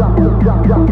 jump, jump, jump.